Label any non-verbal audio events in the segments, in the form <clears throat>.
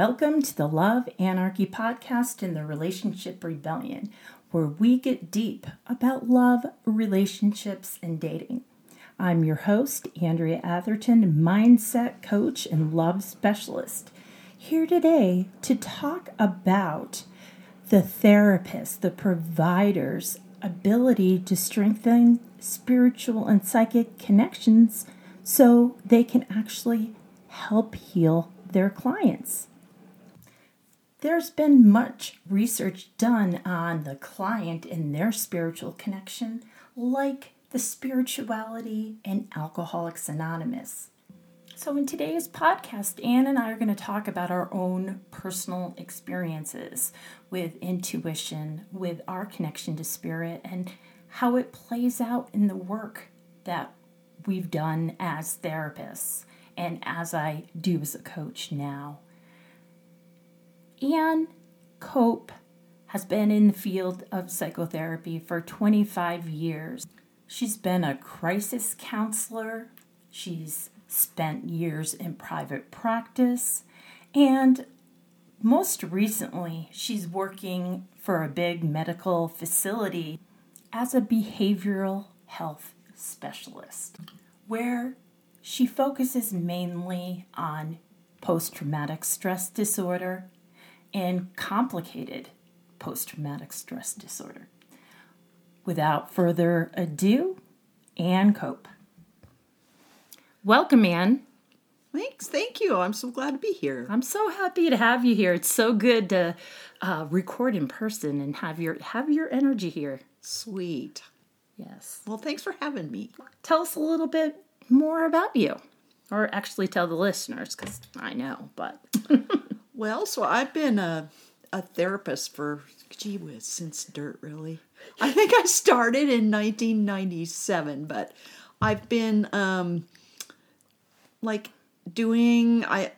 Welcome to the Love Anarchy podcast in the Relationship Rebellion, where we get deep about love, relationships, and dating. I'm your host, Andrea Atherton, mindset coach and love specialist, here today to talk about the therapist, the provider's ability to strengthen spiritual and psychic connections so they can actually help heal their clients. There's been much research done on the client and their spiritual connection, like the spirituality in Alcoholics Anonymous. So, in today's podcast, Anne and I are going to talk about our own personal experiences with intuition, with our connection to spirit, and how it plays out in the work that we've done as therapists and as I do as a coach now. Anne Cope has been in the field of psychotherapy for 25 years. She's been a crisis counselor, she's spent years in private practice, and most recently, she's working for a big medical facility as a behavioral health specialist, where she focuses mainly on post traumatic stress disorder and complicated post traumatic stress disorder. Without further ado, Anne Cope. Welcome, Anne. Thanks. Thank you. I'm so glad to be here. I'm so happy to have you here. It's so good to uh, record in person and have your have your energy here. Sweet. Yes. Well, thanks for having me. Tell us a little bit more about you, or actually tell the listeners because I know, but. <laughs> well, so I've been a a therapist for gee whiz since dirt really. I think I started in 1997, but I've been um like doing I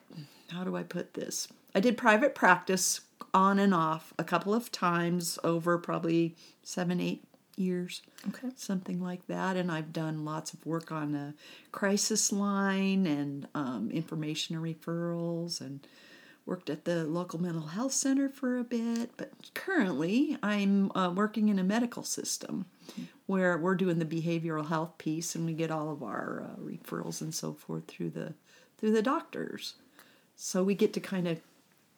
how do I put this? I did private practice on and off a couple of times over probably seven, eight years. Okay. Something like that. And I've done lots of work on a crisis line and um, information and referrals and worked at the local mental health center for a bit. But currently, I'm uh, working in a medical system where we're doing the behavioral health piece and we get all of our uh, referrals and so forth through the through the doctors. So we get to kind of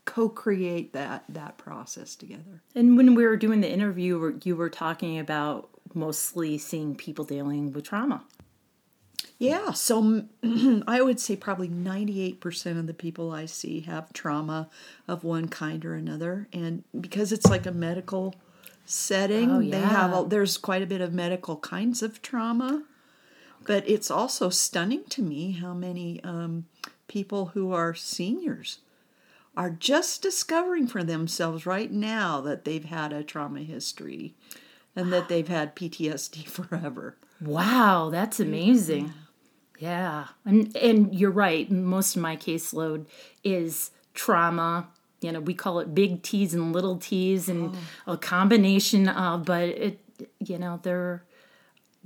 co-create that that process together. And when we were doing the interview, you were talking about mostly seeing people dealing with trauma. Yeah, so <clears throat> I would say probably 98% of the people I see have trauma of one kind or another and because it's like a medical setting, oh, yeah. they have a, there's quite a bit of medical kinds of trauma. But it's also stunning to me how many um, people who are seniors are just discovering for themselves right now that they've had a trauma history and that they've had PTSD <laughs> forever. Wow, that's amazing. Yeah. And and you're right, most of my caseload is trauma. You know, we call it big T's and little T's and oh. a combination of but it you know, they're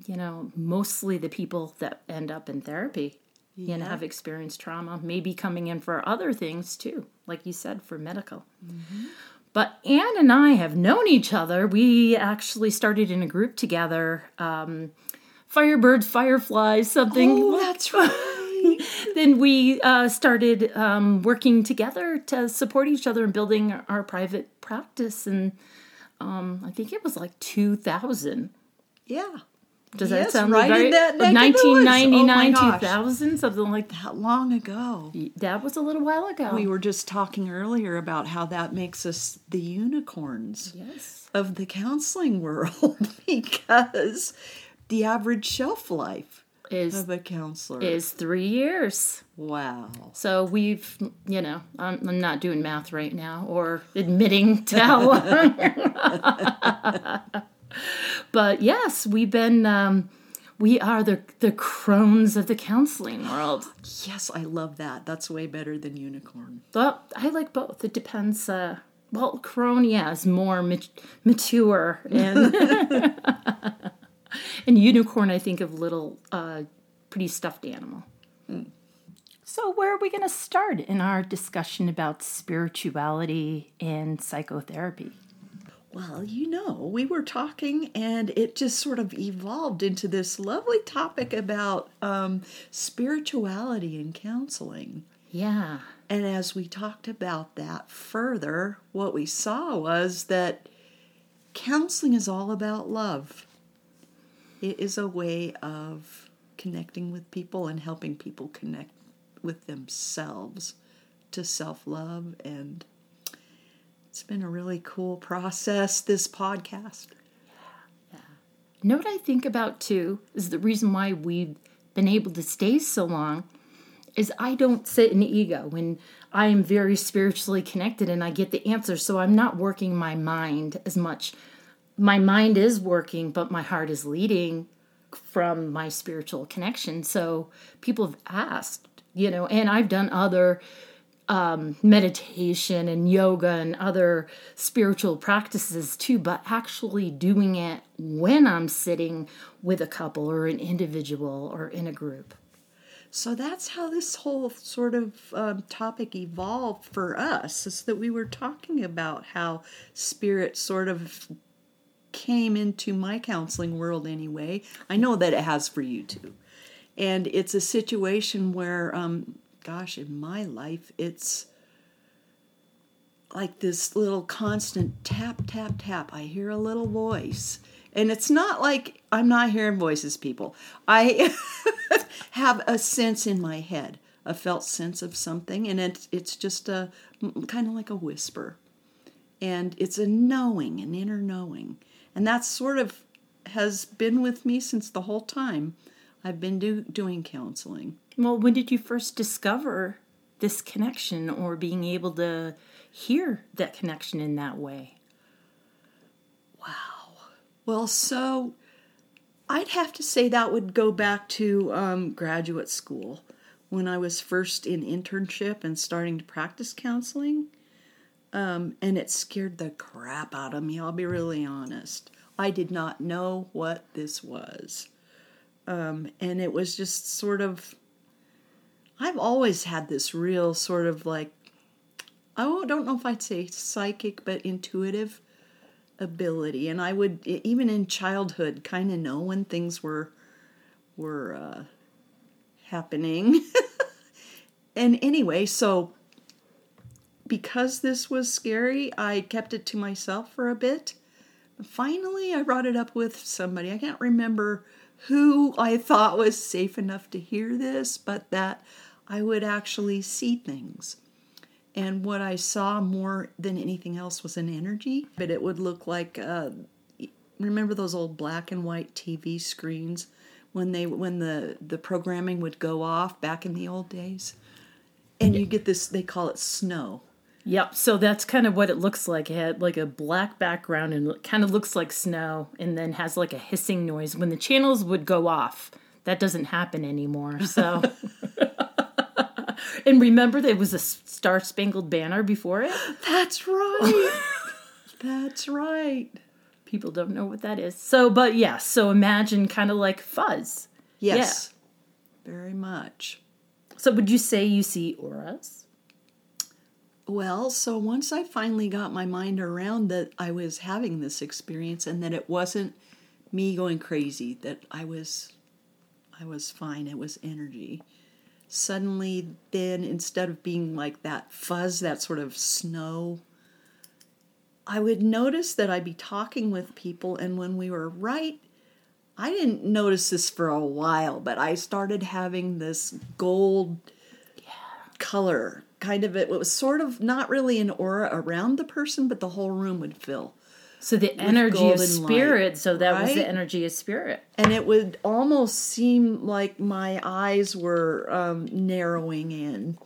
you know, mostly the people that end up in therapy yeah. and have experienced trauma, maybe coming in for other things too, like you said, for medical. Mm-hmm. But Anne and I have known each other. We actually started in a group together, um, Firebirds, Fireflies, something. Oh, that's right. <laughs> then we uh, started um, working together to support each other in building our private practice. And um, I think it was like 2000. Yeah. Does yes, that sound right right? In that 1999, oh 2000, something like that. long ago. That was a little while ago. We were just talking earlier about how that makes us the unicorns yes. of the counseling world <laughs> because the average shelf life is of a counselor is three years. Wow. So we've, you know, I'm, I'm not doing math right now or admitting to how long. <laughs> but yes, we've been. Um, we are the the crones of the counseling world. Yes, I love that. That's way better than unicorn. Well, I like both. It depends. Uh, well, crone, yeah, is more mat- mature, and <laughs> <laughs> and unicorn, I think of little, uh, pretty stuffed animal. Mm. So, where are we going to start in our discussion about spirituality and psychotherapy? Well, you know, we were talking and it just sort of evolved into this lovely topic about um, spirituality and counseling. Yeah. And as we talked about that further, what we saw was that counseling is all about love. It is a way of connecting with people and helping people connect with themselves to self love. And it's been a really cool process, this podcast. You know what I think about too is the reason why we've been able to stay so long is I don't sit in ego when I am very spiritually connected and I get the answer. So I'm not working my mind as much. My mind is working, but my heart is leading from my spiritual connection. So people have asked, you know, and I've done other um, meditation and yoga and other spiritual practices too, but actually doing it when I'm sitting with a couple or an individual or in a group. So that's how this whole sort of um, topic evolved for us, is that we were talking about how spirit sort of came into my counseling world anyway. I know that it has for you too. And it's a situation where um, gosh, in my life, it's like this little constant tap, tap, tap. I hear a little voice. And it's not like I'm not hearing voices, people. I <laughs> have a sense in my head, a felt sense of something, and it's, it's just a kind of like a whisper. And it's a knowing, an inner knowing. And that sort of has been with me since the whole time I've been do, doing counseling. Well, when did you first discover this connection or being able to hear that connection in that way? Wow. Well, so I'd have to say that would go back to um, graduate school when I was first in internship and starting to practice counseling. Um, and it scared the crap out of me, I'll be really honest. I did not know what this was. Um, and it was just sort of I've always had this real sort of like, I don't know if I'd say psychic, but intuitive ability. And I would, even in childhood, kind of know when things were, were uh, happening. <laughs> and anyway, so because this was scary, I kept it to myself for a bit. Finally, I brought it up with somebody. I can't remember who I thought was safe enough to hear this, but that I would actually see things. And what I saw more than anything else was an energy, but it would look like uh, remember those old black and white TV screens when they when the the programming would go off back in the old days, and you get this they call it snow. Yep. So that's kind of what it looks like. It had like a black background and kind of looks like snow, and then has like a hissing noise when the channels would go off. That doesn't happen anymore. So. <laughs> And remember, there was a Star Spangled Banner before it? That's right. <laughs> That's right. People don't know what that is. So, but yeah, so imagine kind of like fuzz. Yes. Yeah. Very much. So, would you say you see auras? Well, so once I finally got my mind around that I was having this experience and that it wasn't me going crazy, that I was I was fine, it was energy suddenly then instead of being like that fuzz, that sort of snow, I would notice that I'd be talking with people, and when we were right, I didn't notice this for a while, but I started having this gold yeah. color. Kind of it, it was sort of not really an aura around the person, but the whole room would fill. So the energy of spirit, light, so that right? was the energy of spirit. And it would almost seem like my eyes were um, narrowing in.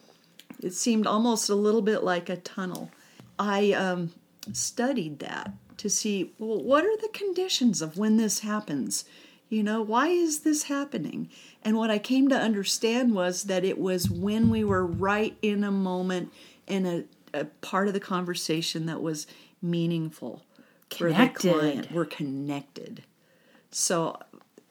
It seemed almost a little bit like a tunnel. I um, studied that to see well, what are the conditions of when this happens? You know, why is this happening? And what I came to understand was that it was when we were right in a moment in a, a part of the conversation that was meaningful connected. for the client. We're connected. So,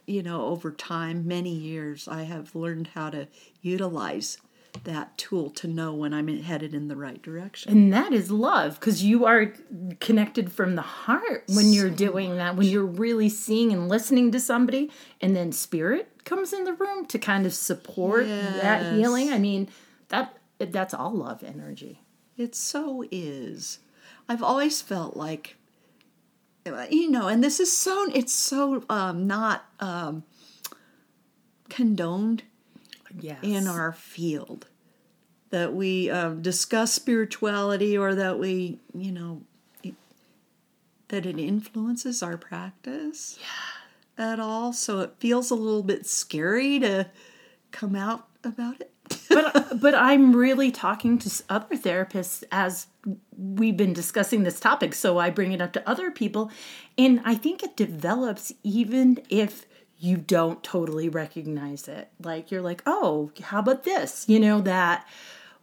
you know, over time, many years, I have learned how to utilize that tool to know when I'm headed in the right direction. And that is love because you are connected from the heart when you're doing that, when you're really seeing and listening to somebody, and then spirit comes in the room to kind of support that healing. I mean, that that's all love energy. It so is. I've always felt like, you know, and this is so, it's so um, not um, condoned Yes. in our field that we um, discuss spirituality or that we, you know, it, that it influences our practice at all. So it feels a little bit scary to come out about it. but but I'm really talking to other therapists as we've been discussing this topic, so I bring it up to other people, and I think it develops even if you don't totally recognize it. Like you're like, oh, how about this? You know that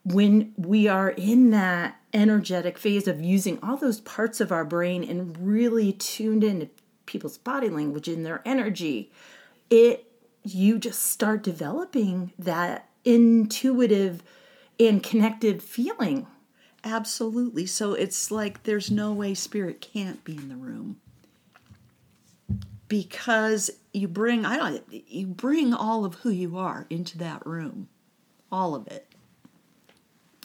when we are in that energetic phase of using all those parts of our brain and really tuned into people's body language and their energy, it you just start developing that intuitive and connected feeling. Absolutely. So it's like there's no way spirit can't be in the room. Because you bring I don't you bring all of who you are into that room. All of it.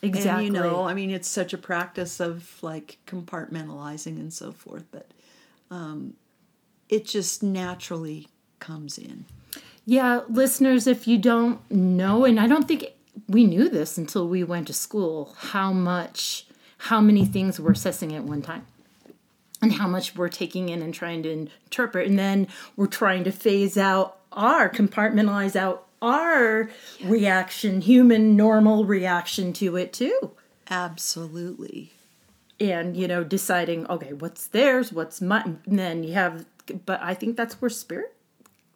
Exactly. And you know, I mean it's such a practice of like compartmentalizing and so forth, but um it just naturally comes in. Yeah, listeners, if you don't know, and I don't think we knew this until we went to school, how much, how many things we're assessing at one time. And how much we're taking in and trying to interpret. And then we're trying to phase out our, compartmentalize out our reaction, human normal reaction to it too. Absolutely. and you know deciding okay what's theirs what's mine and then you have but i think that's where spirit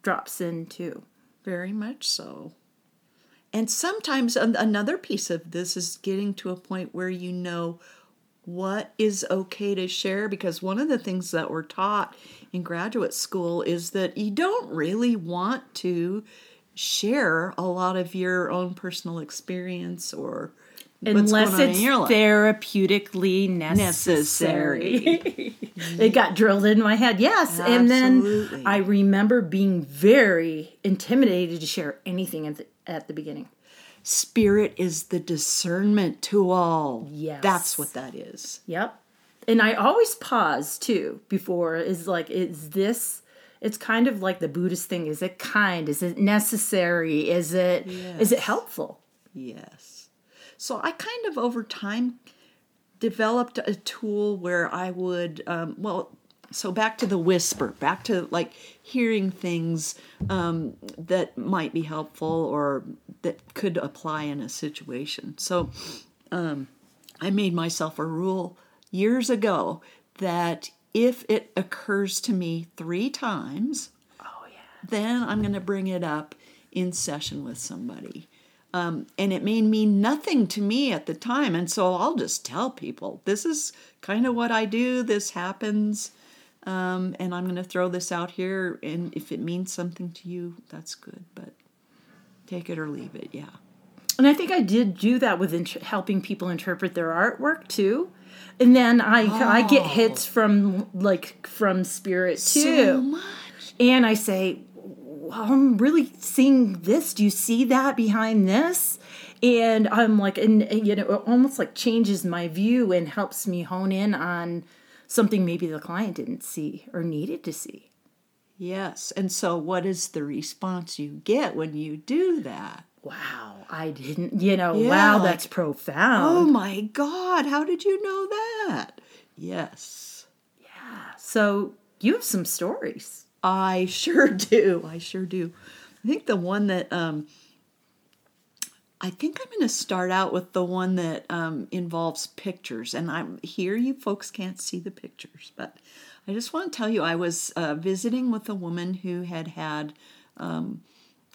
drops in too Very much so. And sometimes another piece of this is getting to a point where you know what is okay to share? Because one of the things that we're taught in graduate school is that you don't really want to share a lot of your own personal experience or unless it's in your life. therapeutically necessary, <laughs> it got drilled in my head yes. And then i remember being very intimidated to share anything at the, at the beginning Spirit is the discernment to all. Yes. That's what that is. Yep. And I always pause too before is like, is this it's kind of like the Buddhist thing. Is it kind? Is it necessary? Is it is it Yes. helpful? Yes. So I kind of over time developed a tool where I would, um, well, so back to the whisper, back to like hearing things um, that might be helpful or that could apply in a situation. So um, I made myself a rule years ago that if it occurs to me three times, Oh yeah. then I'm going to bring it up in session with somebody. Um, and it may mean nothing to me at the time. And so I'll just tell people this is kind of what I do, this happens. Um, and I'm going to throw this out here. And if it means something to you, that's good. But take it or leave it. Yeah. And I think I did do that with int- helping people interpret their artwork too. And then I I get hits from like from spirit too. So much. and I say, well, I'm really seeing this. Do you see that behind this? And I'm like, and and, you know, it almost like changes my view and helps me hone in on something maybe the client didn't see or needed to see. Yes. And so, what is the response you get when you do that? Wow, I didn't, you know, Yeah, wow, like, that's profound. Oh my God, how did you know that? Yes. Yeah. So you have some stories. I sure <laughs> do. I sure do. I think the one that um, I think I'm going to start out with the one that um, involves pictures, and I'm here. You folks can't see the pictures, but I just want to tell you, I was uh, visiting with a woman who had had, um,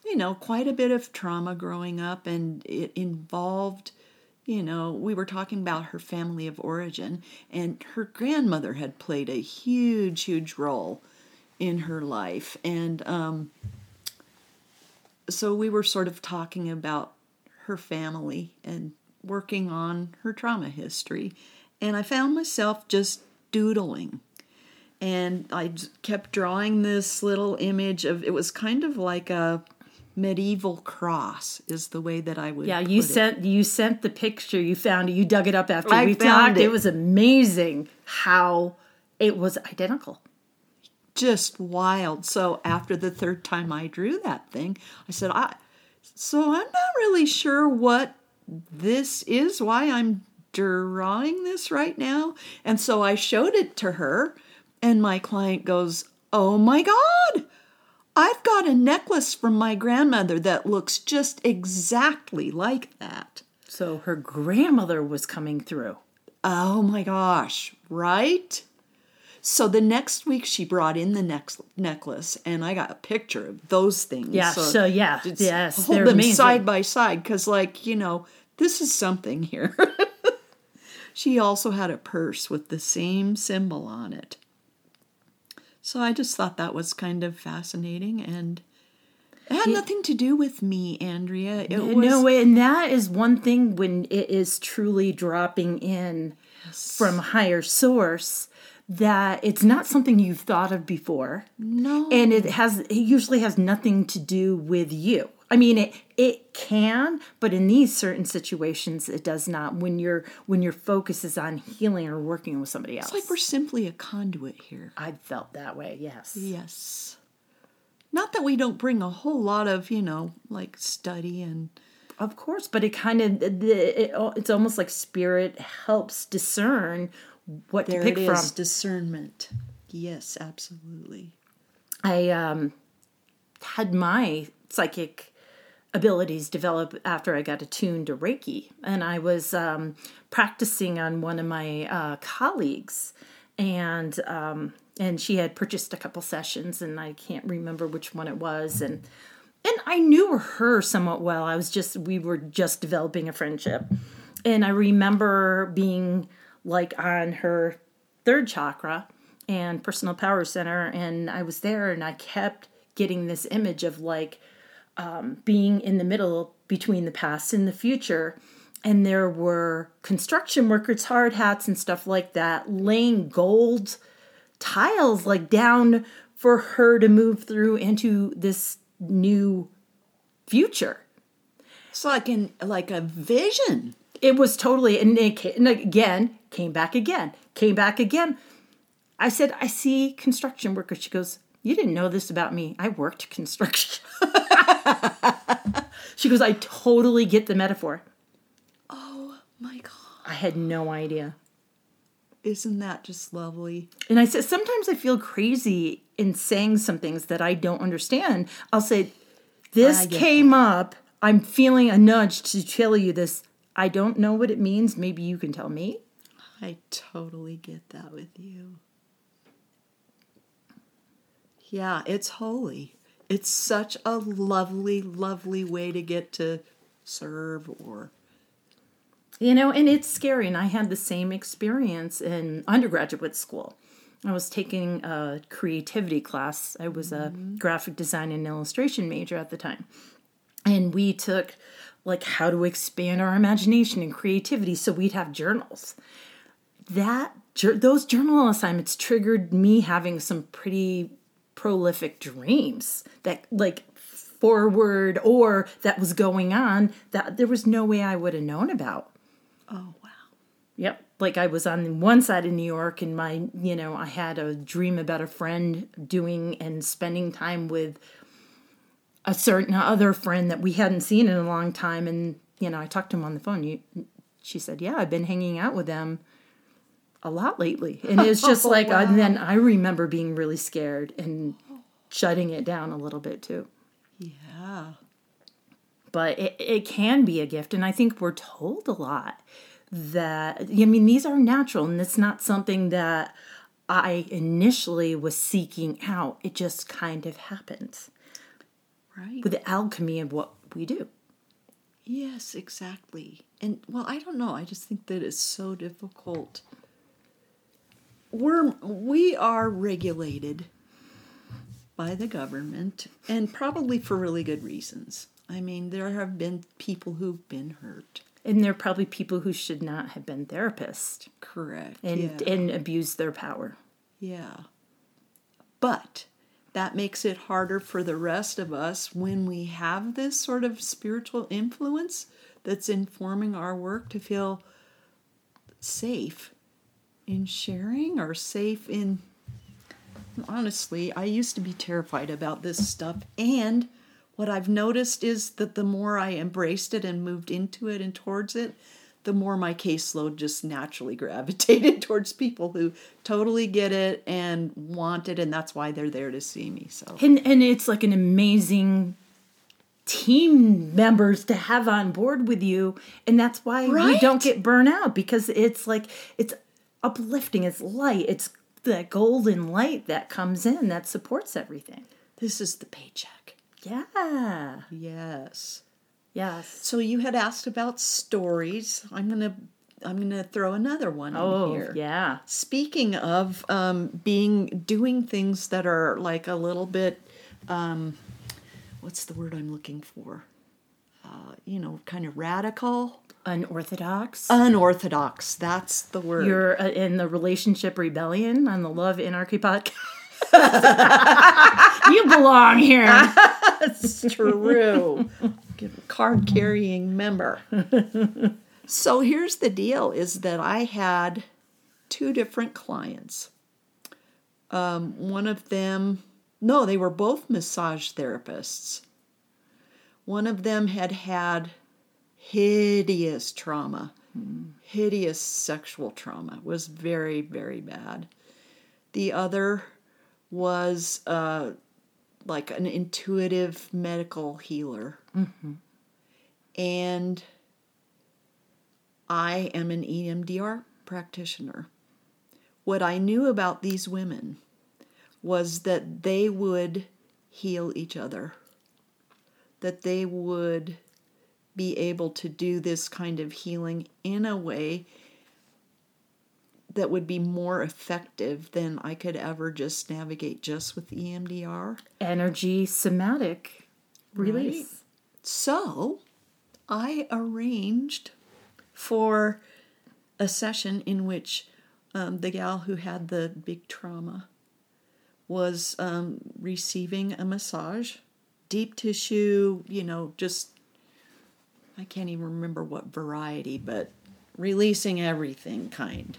you know, quite a bit of trauma growing up, and it involved. You know, we were talking about her family of origin, and her grandmother had played a huge, huge role in her life. And um, so we were sort of talking about her family and working on her trauma history. And I found myself just doodling. And I kept drawing this little image of it was kind of like a medieval cross is the way that I would Yeah, you put it. sent you sent the picture. You found it. You dug it up after I we found talked. It. it. was amazing how it was identical. just wild. So after the third time I drew that thing, I said, I so I'm not really sure what this is, why I'm drawing this right now. And so I showed it to her, and my client goes, Oh my God, I've got a necklace from my grandmother that looks just exactly like that. So her grandmother was coming through. Oh my gosh, right? So the next week she brought in the next necklace, and I got a picture of those things. Yeah, so yeah, it's- yes, hold they're them amazing. side by side because, like you know, this is something here. <laughs> she also had a purse with the same symbol on it. So I just thought that was kind of fascinating, and it had nothing to do with me, Andrea. It was no, and that is one thing when it is truly dropping in from higher source that it's not something you've thought of before. no, and it has it usually has nothing to do with you i mean it it can but in these certain situations it does not when your when your focus is on healing or working with somebody else it's like we're simply a conduit here. I've felt that way yes Yes. Not that we don't bring a whole lot of, you know, like study and of course but it kind of it, it's almost like spirit helps discern what there to pick it from discernment. Yes, absolutely. I um, had my psychic abilities develop after I got attuned to Reiki, and I was um, practicing on one of my uh, colleagues, and um, and she had purchased a couple sessions, and I can't remember which one it was, and and I knew her somewhat well. I was just we were just developing a friendship, and I remember being like on her third chakra and personal power center and i was there and i kept getting this image of like um, being in the middle between the past and the future and there were construction workers hard hats and stuff like that laying gold tiles like down for her to move through into this new future It's like in like a vision. it was totally and, it and again came back again came back again. I said i see construction workers. She goes you didn't know this about me. I worked construction. <laughs> She goes i totally get the metaphor. Oh my god. i had no idea. Isn't that just lovely? and i said sometimes i feel crazy in saying some things that i don't understand. I'll say this came up. I'm feeling a nudge to tell you this. I don't know what it means. Maybe you can tell me I totally get that with you. Yeah, it's holy. It's such a lovely, lovely way to get to serve or You know, and it's scary. And I had the same experience in undergraduate school. I was taking a creativity class. I was a mm-hmm. graphic design and illustration major at the time. And we took like how to expand our imagination and creativity. So we'd have journals. That those journal assignments triggered me having some pretty prolific dreams that like forward or that was going on that there was no way I would have known about. oh wow. Yep. Like I was on one side of New York and my, you know, I had a dream about a friend doing and spending time with a certain other friend that we hadn't seen in a long time. And, you know, I talked to him on the phone. You, she said, Yeah, I've been hanging out with them a lot lately. And it's <laughs> just oh, like, uh, and then I remember being really scared and shutting it down a little bit too Yeah. but it, it can be a gift and i think we're told a lot that i mean these are natural and it's not something that i initially was seeking out it just kind of happens Right. with the alchemy of what we do Yes, exactly. And well, I don't know. I just think that it's so difficult. We're we are regulated by the government and probably for really good reasons. I mean, there have been people who've been hurt. And there are probably people who should not have been therapists Correct. and yeah. and abused their power. yeah. But that makes it harder for the rest of us when we have this sort of spiritual influence that's informing our work to feel safe in sharing or safe in honestly i used to be terrified about this stuff and what i've noticed is that the more i embraced it and moved into it and towards it the more my caseload just naturally <laughs> gravitated towards people who totally get it and want it and that's why they're there to see me so And and it's like an amazing team members to have on board with you and that's why we Right? don't get burnout because it's like it's uplifting it's light it's the golden light that comes in that supports everything. This is the paycheck. Yeah. Yes. Yes. So you had asked about stories. I'm gonna i'm gonna throw another one oh in here. yeah. Speaking of um, being doing things that are like a little bit, um, what's the word I'm looking for? Uh, you know, kind of radical, unorthodox unorthodox. That's the word. you're uh, in the relationship rebellion on the love anarchy podcast <laughs> you belong here That's true. Card carrying member. so here's the deal: is that I had two different clients. Um, one of them, no, they were both massage therapists. One of them had had hideous trauma, hideous sexual trauma, was very, very bad. The other was uh, like an intuitive medical healer. And I am an EMDR practitioner. What I knew about these women was that they would heal each other, that they would be able to do this kind of healing in a way that would be more effective than I could ever just navigate just with EMDR. energy somatic. Release. So I arranged for a session in which um, the gal who had the big trauma was um, receiving a massage, deep tissue, you know, just, I can't even remember what variety, but releasing everything kind.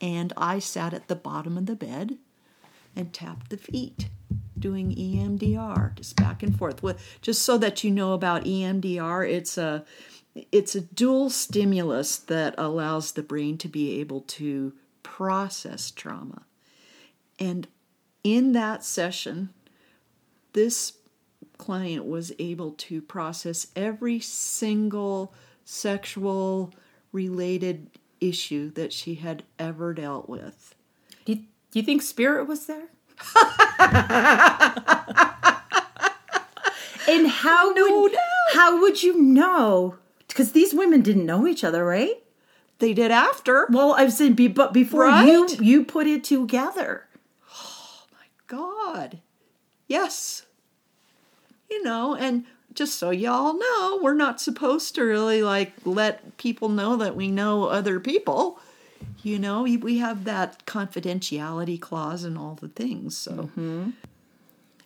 And I sat at the bottom of the bed and tapped the feet doing EMDR just back and forth What- just so that you know about EMDR it's a it's a dual stimulus that allows the brain to be able to process trauma and in that session this client was able to process every single sexual related issue that she had ever dealt with. Do you, do you think spirit was there? <laughs> And how No would how would you know? Because these women didn't know each other right? They did after. Well i've said be, but before you you put it together. Oh <gasps> my God. Yes. You know, and just so y'all know, we're not supposed to really like let people know that we know other people. You know, we- we have that confidentiality clause and all the things. So, hmm.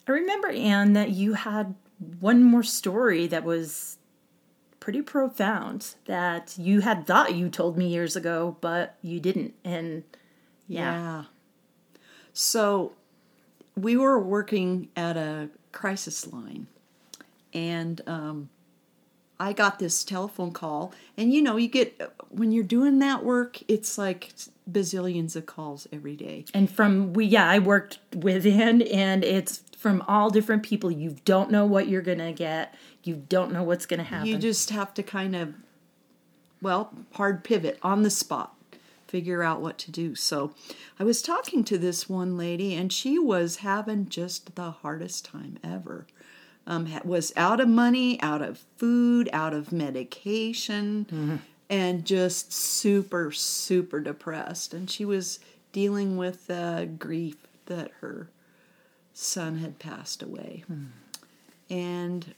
I remember, Anne, that you had one more story that was pretty profound that you had thought you told me years ago, but you didn't. And yeah. yeah. So, we were working at a crisis line, and um, I got this telephone call. And you know, you get when you're doing that work, it's like bazillions of calls every day. And from, we, yeah, I worked within, and it's from all different people. You don't know what you're to get, you don't know what's to happen. You just have to kind of, well, hard pivot on the spot, figure out what to do. So I was talking to this one lady, and she was having just the hardest time ever. Um, was out of money, out of food, out of medication, and just super, super depressed. And she was dealing with the grief that her son had passed away. And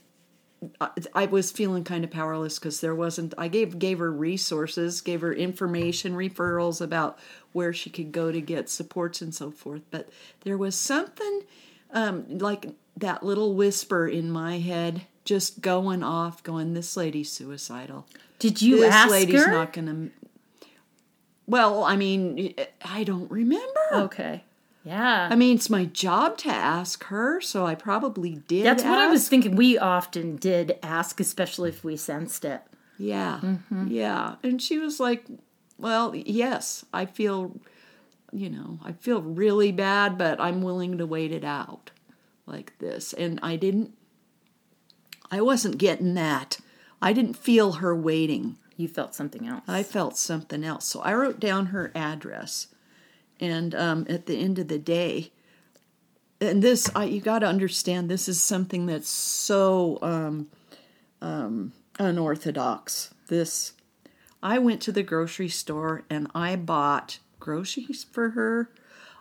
I, I was feeling kind of powerless because there wasn't. I gave gave her resources, gave her information, referrals about where she could go to get supports and so forth. But there was something um, like that little whisper in my head just going off, going, "This lady's suicidal. Did you this ask lady's her? not gonna." Well, I mean, I don't remember. Okay. Yeah. I mean, it's my job to ask her, so I probably did. That's what I was thinking. We often did ask, especially if we sensed it. Yeah, Mm-hmm. yeah. And she was like, "Well, yes, I feel, you know, I feel really bad, but I'm willing to wait it out, like this." And I didn't. I wasn't getting that. I didn't feel her waiting. You felt something else. I felt something else. So I wrote down her address. And um, at the end of the day, and this, I, you got to understand, this is something that's so um, um, unorthodox. This, I went to the grocery store and I bought groceries for her.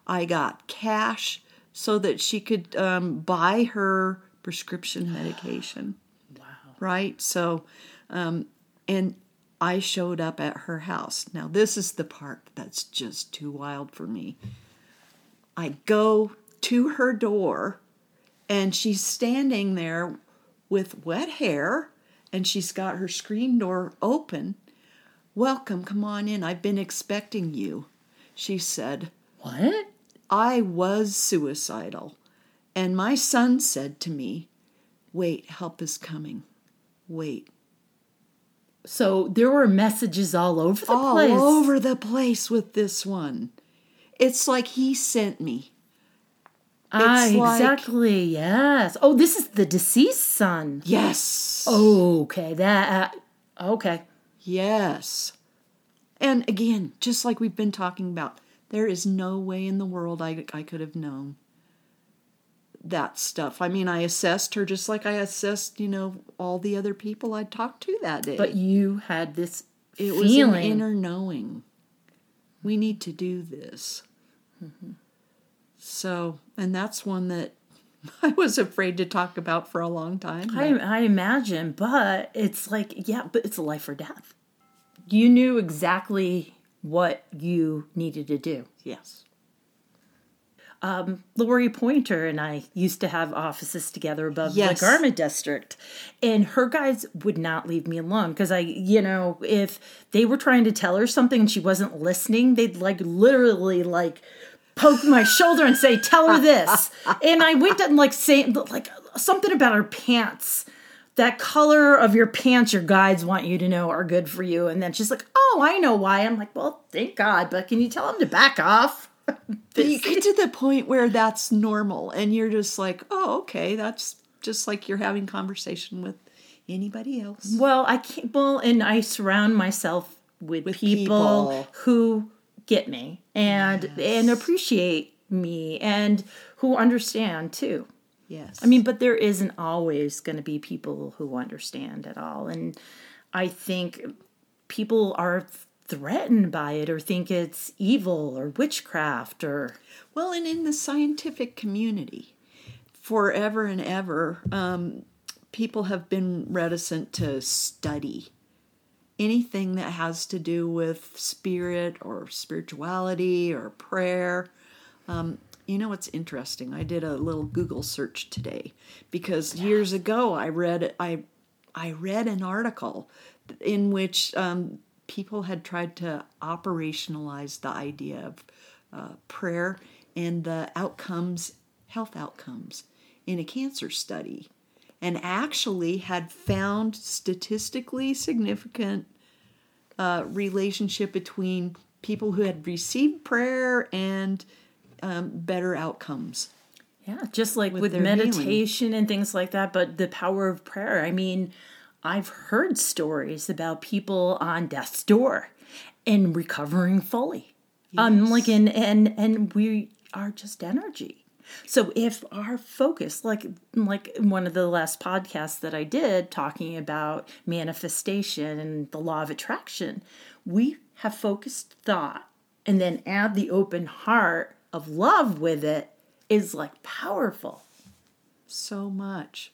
I got cash so that she could um, buy her prescription medication <gasps> wow. right? So, um, and I showed up at her house. Now, this is the part that's just too wild for me. I go to her door, and she's standing there with wet hair, and she's got her screen door open. Welcome, come on in. I've been expecting you, she said. What? I was suicidal. And my son said to me, Wait, help is coming. Wait. So there were messages all over the All place. All over the place with this one. It's like he sent me. Ah, it's like- exactly. Yes. Oh, this is the deceased son. Yes. Okay. That. Uh, okay. Yes. And again, just like we've been talking about, there is no way in the world I, I could have known that stuff. I mean, I assessed her just like I assessed, you know, all the other people I'd talked to that day. But you had this it was an inner knowing. We need to do this. So, and that's one that <laughs> I was afraid to talk about for a long time. I, I imagine, but it's like, yeah, but it's life or death. You knew exactly what you needed to do. yes. Um, Lori Pointer and I used to have offices together above Yes. the garment district. And her guys would not leave me alone because I, you know, if they were trying to tell her something and she wasn't listening, they'd like literally like poke my <laughs> shoulder and say, Tell her this. and I went and like say like something about her pants. That color of your pants your guides want you to know are good for you. And then she's like, Oh, I know why. I'm like, Well, thank God, but can you tell them to back off? <laughs> But you get to the point where that's normal and you're just like, oh, okay, that's just like you're having conversation with anybody else. Well, I can't. Well, and I surround myself with, With people, people. who get me and and appreciate me and who understand too. Yes. I mean, but there isn't always going to be people who understand at all, and I think people are threatened by it or think it's evil or witchcraft or Well, and in the scientific community, forever and ever, um, people have been reticent to study anything that has to do with spirit or spirituality or prayer. Um, you know what's interesting? I did a little Google search today because years ago I read I I read an article in which um, people had tried to operationalize the idea of uh, prayer and the outcomes, health outcomes, in a cancer study, and actually had found statistically significant uh, relationship between people who had received prayer and um, better outcomes. Yeah, just like with, their meditation and things like that, but the power of prayer. I mean, I've heard stories about people on death's door and recovering fully. Um, like and and and we are just energy. So if our focus, like like one of the last podcasts that I did talking about manifestation and the law of attraction, we have focused thought and then add the open heart of love with it is like powerful. So much.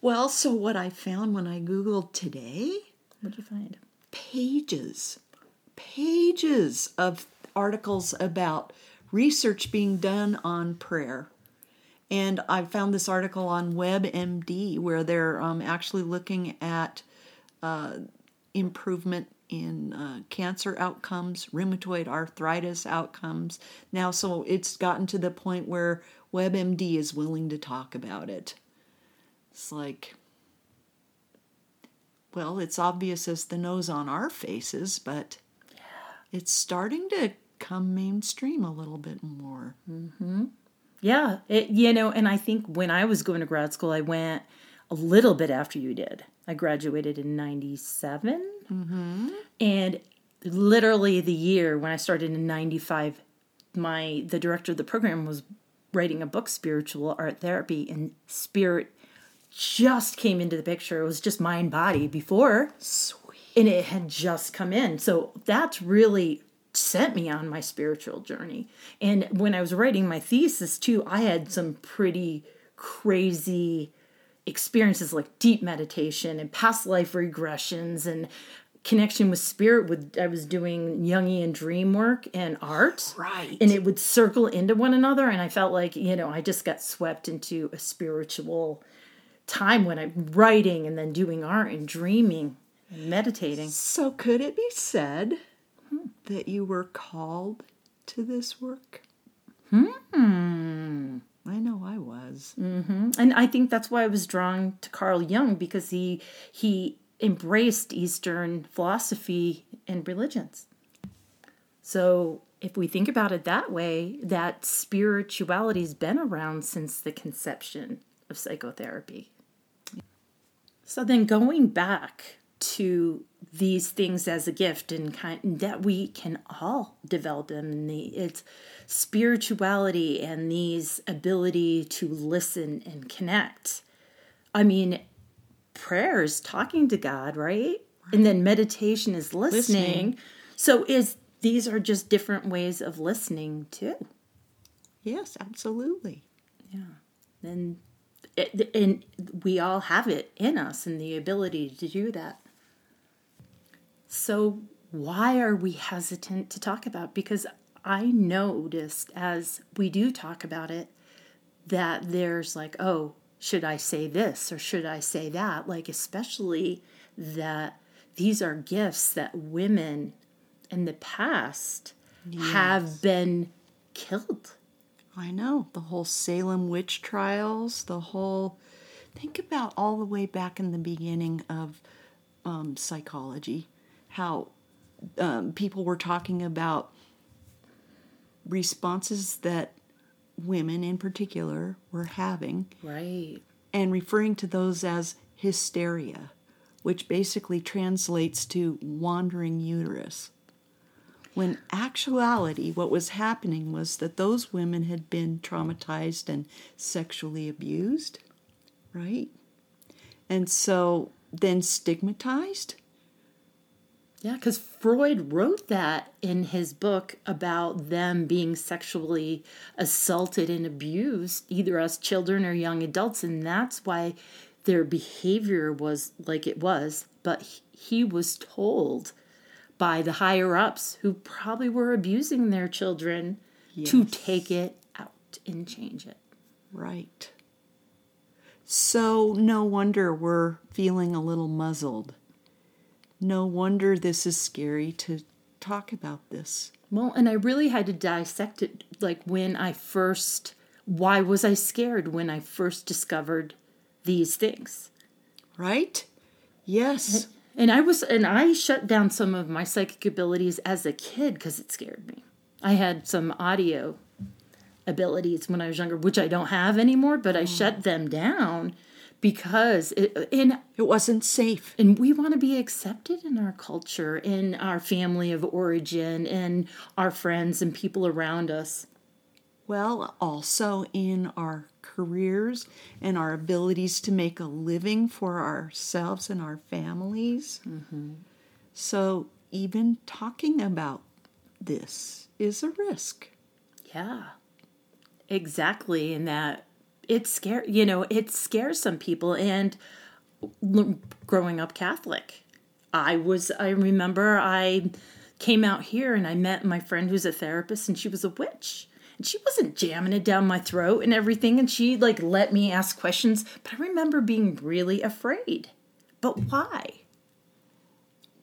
Well, so what I found when I Googled today What'd you find? pages, pages of articles about research being done on prayer. And I found this article on WebMD where they're um, actually looking at uh, improvement in uh, cancer outcomes, rheumatoid arthritis outcomes. Now, so it's gotten to the point where WebMD is willing to talk about it. It's like, well, it's obvious as the nose on our faces, but it's starting to come mainstream a little bit more. Yeah, it, you know, and I think when I was going to grad school, I went a little bit after you did. I graduated in 97. Mm-hmm. And literally the year when I started in 95, my the director of the program was writing a book, Spiritual Art Therapy, and spirit just came into the picture. It was just mind body before. Sweet. and it had just come in. So that's really sent me on my spiritual journey. And when I was writing my thesis too, I had some pretty crazy experiences like deep meditation and past life regressions and connection with spirit with I was doing Jungian dream work and art. Right. And it would circle into one another and I felt like, you know, I just got swept into a spiritual time when I'm writing and then doing art and dreaming and meditating. So, could it be said that you were called to this work? Hmm. I know I was. Mm-hmm. And I think that's why I was drawn to Carl Jung because he he embraced Eastern philosophy and religions. So if we think about it that way, that spirituality's been around since the conception of psychotherapy. So then going back to these things as a gift and kind that we can all develop them and the it's spirituality and these ability to listen and connect. I mean, prayer is talking to God, right? And then meditation is listening. Listening. So is these are just different ways of listening too. Yes, absolutely. yeah And it, and we all have it in us and the ability to do that. So why are we hesitant to talk about? Because I noticed as we do talk about it that there's like, oh, should I say this or should I say that? Like especially that these are gifts that women in the past have been killed. I know. The whole Salem witch trials, the whole. Think about all the way back in the beginning of um, psychology, how um, people were talking about responses that women in particular were having Right. and referring to those as hysteria, which basically translates to wandering uterus. When actuality, what was happening was that those women had been traumatized and sexually abused, right? And so then stigmatized. Yeah, because Freud wrote that in his book about them being sexually assaulted and abused, either as children or young adults. And that's why their behavior was like it was. But he- was told by the higher ups who probably were abusing their children to take it out and change it. Right. So, no wonder we're feeling a little muzzled. No wonder this is scary to talk about this. Well, and I really had to dissect it like when I first, why was I scared when I first discovered these things? Right? Yes. And I was, and I shut down some of my psychic abilities as a kid because it scared me. I had some audio abilities when I was younger, which I don't have anymore, but I oh. shut them down because it, and It wasn't safe. and we want to be accepted in our culture, in our family of origin, in our friends and people around us. Well, also in our careers and our abilities to make a living for ourselves and our families. Mm-hmm. So, even talking about this is a risk. Yeah, exactly. And that it scare you know it scares some people. And l- growing up catholic i was i remember i came out here and i met my friend who's a therapist and she was a witch. And she wasn't jamming it down my throat and everything. And she like let me ask questions. But i remember being really afraid. But why?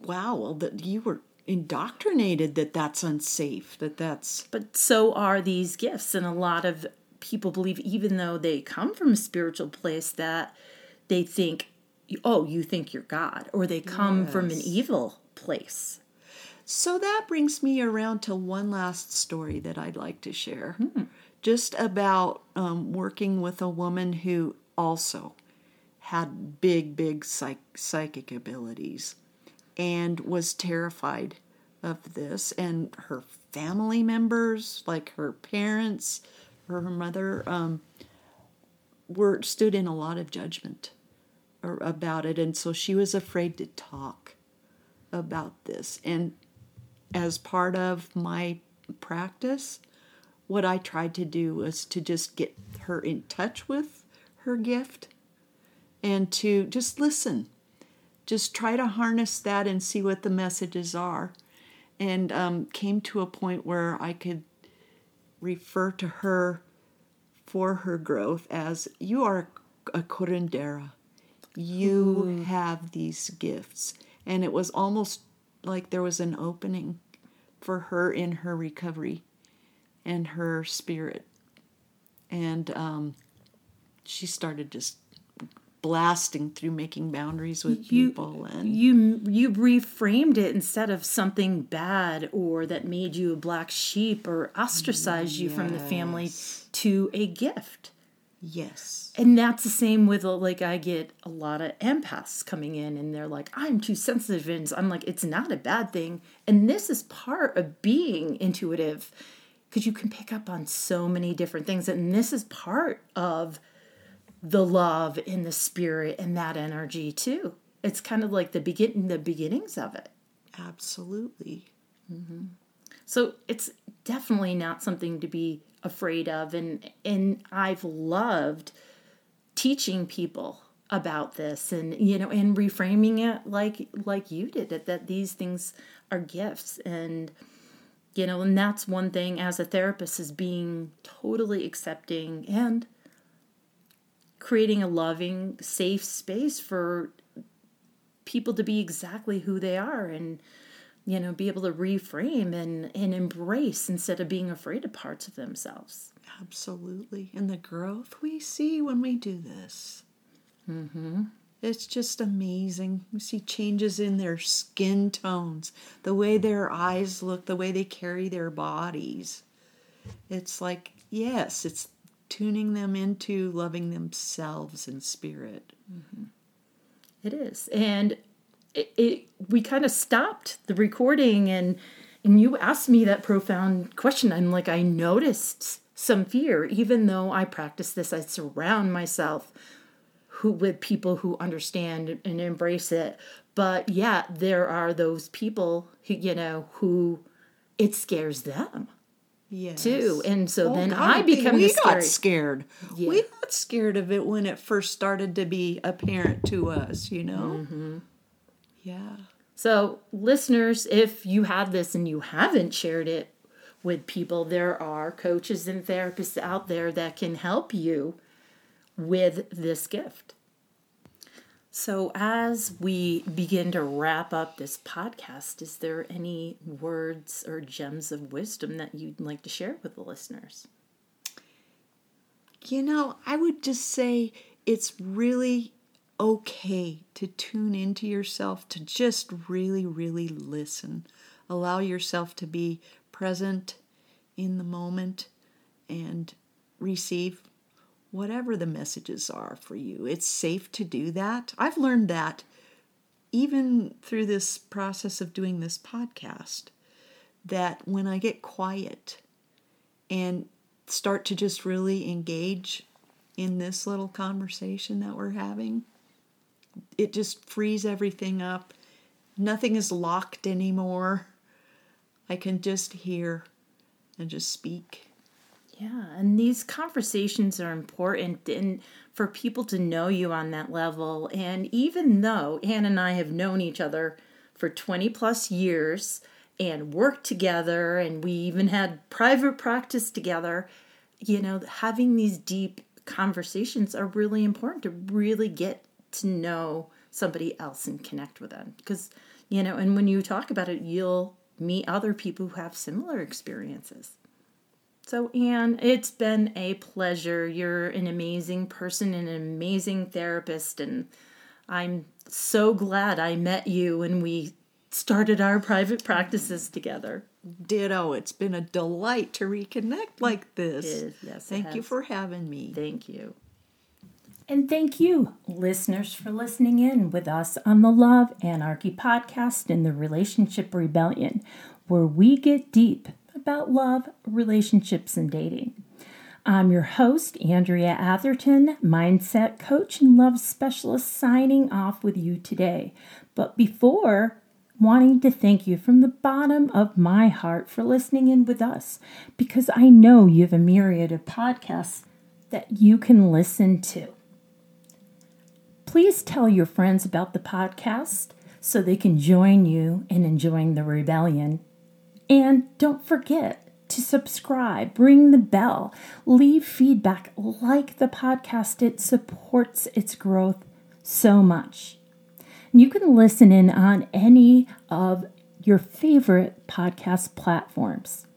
Wow, well, that you were indoctrinated that that's unsafe, that that's but so are these gifts. And a lot of people believe even though they come from a spiritual place that they think oh you think you're god or they come from an evil place So that brings me around to one last story that I'd like to share. Just about um, working with a woman who also had big, big psych- psychic abilities and was terrified of this. And her family members, like her parents, her mother, um, were stood in a lot of judgment or- about it. And so she was afraid to talk about this. And as part of my practice, what I tried to do was to just get her in touch with her gift and to just listen. Just try to harness that and see what the messages are. And um, came to a point where I could refer to her for her growth as you are a curandera. You have these gifts. And it was almost like there was an opening for her in her recovery and her spirit. And um, she started just blasting through making boundaries with people and you you reframed it instead of something bad or that made you a black sheep or ostracized you from the family to a gift. Yes. And that's the same with uh, like I get a lot of empaths coming in and they're like I'm too sensitive and I'm like it's not a bad thing. And this is part of being intuitive because you can pick up on so many different things. And this is part of the love and the spirit and that energy too. It's kind of like the begin the beginnings of it. Absolutely. Mm-hmm. So it's definitely not something to be afraid of and and I've loved teaching people about this and you know and reframing it like like you did that that these things are gifts. And you know and that's one thing as a therapist is being totally accepting and creating a loving safe space for people to be exactly who they are and you know be able to reframe and and embrace instead of being afraid of parts of themselves. Absolutely. And the growth we see when we do this. Mm-hmm. it's just amazing. We see changes in their skin tones the way their eyes look the way they carry their bodies. It's like yes it's tuning them into loving themselves in spirit mm-hmm. It is. And it, it we kind of stopped the recording and and you asked me that profound question. I'm like I noticed some fear even though I practice this I surround myself who with people who understand and embrace it. But yeah, there are those people who you know who it scares them yes too. And so Oh, then God, I become we got scared. Yeah. We got scared of it when it first started to be apparent to us, you know? Mm-hmm. Yeah. So, listeners, if you have this and you haven't shared it with people, there are coaches and therapists out there that can help you with this gift. So, as we begin to wrap up this podcast, is there any words or gems of wisdom that you'd like to share with the listeners? You know, I would just say it's really okay to tune into yourself, to just really, really listen. Allow yourself to be present in the moment and receive whatever the messages are for you. It's safe to do that. I've learned that even through this process of doing this podcast, that when I get quiet and start to just really engage in this little conversation that we're having, it just frees everything up. Nothing is locked anymore. I can just hear and just speak. Yeah, and these conversations are important and for people to know you on that level. And even though Ann and I have known each other for 20 plus years and worked together, and we even had private practice together, you know, having these deep conversations are really important to really get to know somebody else and connect with them. Because, you know, and when you talk about it, you'll meet other people who have similar experiences. So, Ann, it's been a pleasure. You're an amazing person and an amazing therapist, and I'm so glad I met you and we started our private practices together. Ditto. It's been a delight to reconnect like this. It is, yes, it Thank you for having me. Thank you. And thank you, listeners, for listening in with us on the Love Anarchy podcast in the Relationship Rebellion, where we get deep about love, relationships, and dating. I'm your host, Andrea Atherton, mindset coach and love specialist, signing off with you today. But before, wanting to thank you from the bottom of my heart for listening in with us, because I know you have a myriad of podcasts that you can listen to. Please tell your friends about the podcast so they can join you in enjoying the rebellion. And don't forget to subscribe, ring the bell, leave feedback, like the podcast. It supports its growth so much. You can listen in on any of your favorite podcast platforms.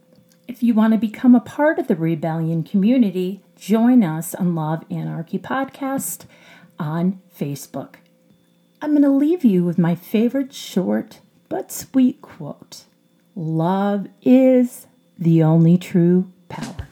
If you want to become a part of the Rebellion community, join us on Love Anarchy Podcast on Facebook. I'm going to leave you with my favorite short but sweet quote Love is the only true power.